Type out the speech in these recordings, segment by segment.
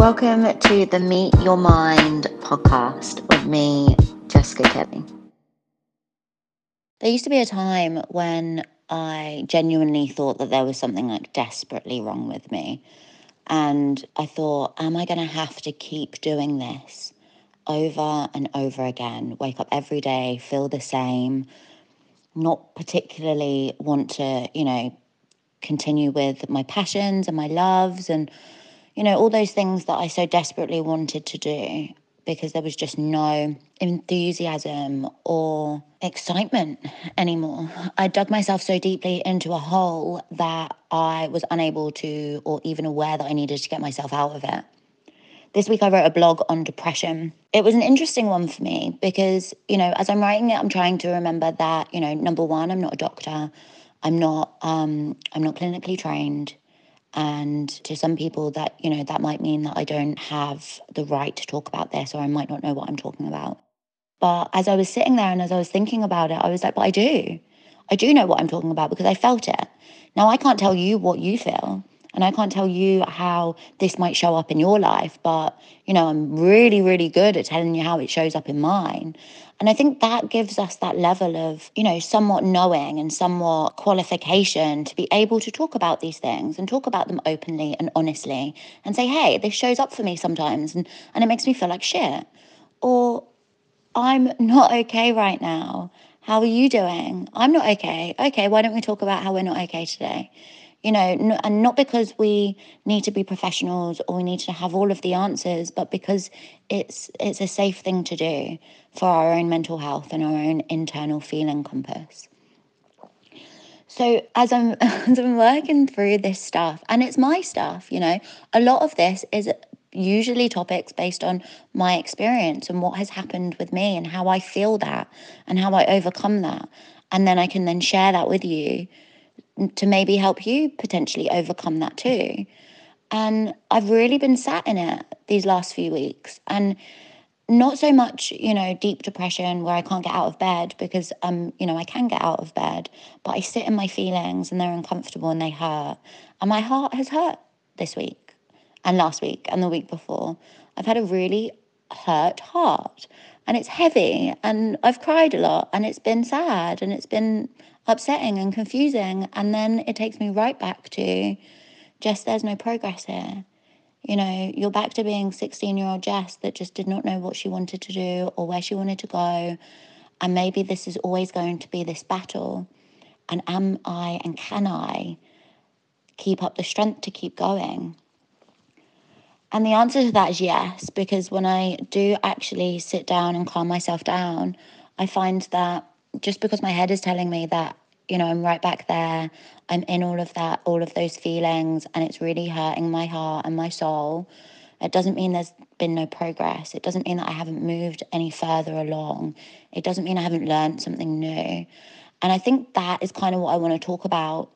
Welcome to the Meet Your Mind podcast with me, Jessica Kelly. There used to be a time when I genuinely thought that there was something like desperately wrong with me. And I thought, am I going to have to keep doing this over and over again? Wake up every day, feel the same, not particularly want to, you know, continue with my passions and my loves and you know, all those things that I so desperately wanted to do because there was just no enthusiasm or excitement anymore. I dug myself so deeply into a hole that I was unable to, or even aware that I needed to get myself out of it. This week I wrote a blog on depression. It was an interesting one for me because, you know, as I'm writing it, I'm trying to remember that, you know, number one, I'm not a doctor. I'm not um, I'm not clinically trained. And to some people, that, you know, that might mean that I don't have the right to talk about this or I might not know what I'm talking about. But as I was sitting there and as I was thinking about it, I was like, but I do. I do know what I'm talking about because I felt it. Now, I can't tell you what you feel. And I can't tell you how this might show up in your life, but you know, I'm really, really good at telling you how it shows up in mine. And I think that gives us that level of, you know, somewhat knowing and somewhat qualification to be able to talk about these things and talk about them openly and honestly and say, hey, this shows up for me sometimes and, and it makes me feel like shit. Or I'm not okay right now. How are you doing? I'm not okay. Okay, why don't we talk about how we're not okay today? You know, and not because we need to be professionals or we need to have all of the answers, but because it's it's a safe thing to do for our own mental health and our own internal feeling compass. So as I'm as I'm working through this stuff, and it's my stuff, you know, a lot of this is usually topics based on my experience and what has happened with me and how I feel that and how I overcome that. And then I can then share that with you to maybe help you potentially overcome that too. And I've really been sat in it these last few weeks. And not so much, you know, deep depression where I can't get out of bed because um, you know, I can get out of bed, but I sit in my feelings and they're uncomfortable and they hurt. And my heart has hurt this week and last week and the week before. I've had a really hurt heart and it's heavy and I've cried a lot and it's been sad and it's been upsetting and confusing. And then it takes me right back to just there's no progress here. You know, you're back to being 16 year old Jess that just did not know what she wanted to do or where she wanted to go. And maybe this is always going to be this battle. And am I and can I keep up the strength to keep going? And the answer to that is yes, because when I do actually sit down and calm myself down, I find that just because my head is telling me that, you know, I'm right back there, I'm in all of that, all of those feelings, and it's really hurting my heart and my soul, it doesn't mean there's been no progress. It doesn't mean that I haven't moved any further along. It doesn't mean I haven't learned something new. And I think that is kind of what I want to talk about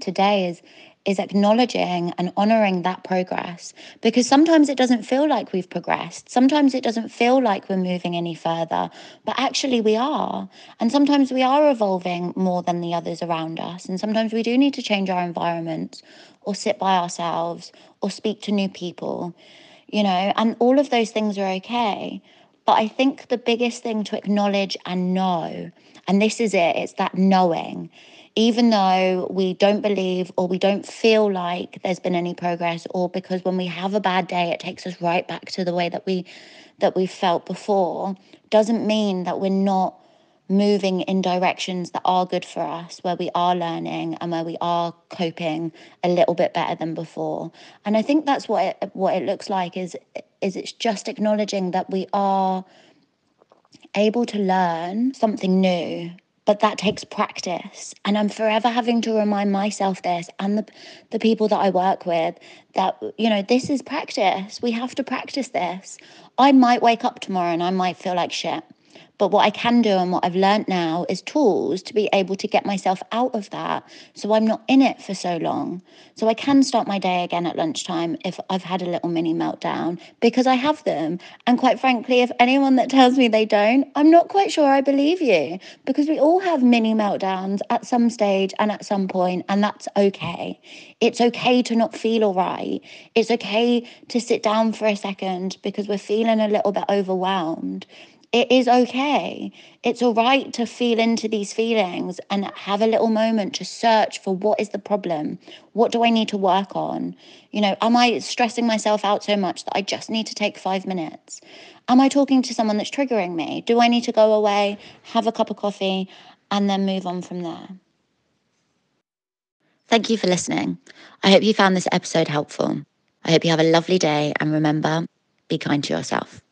today is is acknowledging and honoring that progress because sometimes it doesn't feel like we've progressed. Sometimes it doesn't feel like we're moving any further, but actually we are. And sometimes we are evolving more than the others around us. And sometimes we do need to change our environment or sit by ourselves or speak to new people, you know, and all of those things are okay. But I think the biggest thing to acknowledge and know, and this is it, it's that knowing even though we don't believe or we don't feel like there's been any progress or because when we have a bad day it takes us right back to the way that we that we felt before doesn't mean that we're not moving in directions that are good for us where we are learning and where we are coping a little bit better than before. And i think that's what it, what it looks like is is it's just acknowledging that we are able to learn something new but that takes practice. And i'm forever having to remind myself this and the, the people that i work with that you know this is practice. We have to practice this. I might wake up tomorrow and i might feel like shit But what I can do and what I've learned now is tools to be able to get myself out of that so I'm not in it for so long. So I can start my day again at lunchtime if I've had a little mini meltdown because I have them. And quite frankly, if anyone that tells me they don't, I'm not quite sure I believe you because we all have mini meltdowns at some stage and at some point, and that's okay. It's okay to not feel all right. It's okay to sit down for a second because we're feeling a little bit overwhelmed it is okay. It's all right to feel into these feelings and have a little moment to search for what is the problem? What do I need to work on? You know, am I stressing myself out so much that I just need to take five minutes? Am I talking to someone that's triggering me? Do I need to go away, have a cup of coffee, and then move on from there? Thank you for listening. I hope you found this episode helpful. I hope you have a lovely day and remember, be kind to yourself.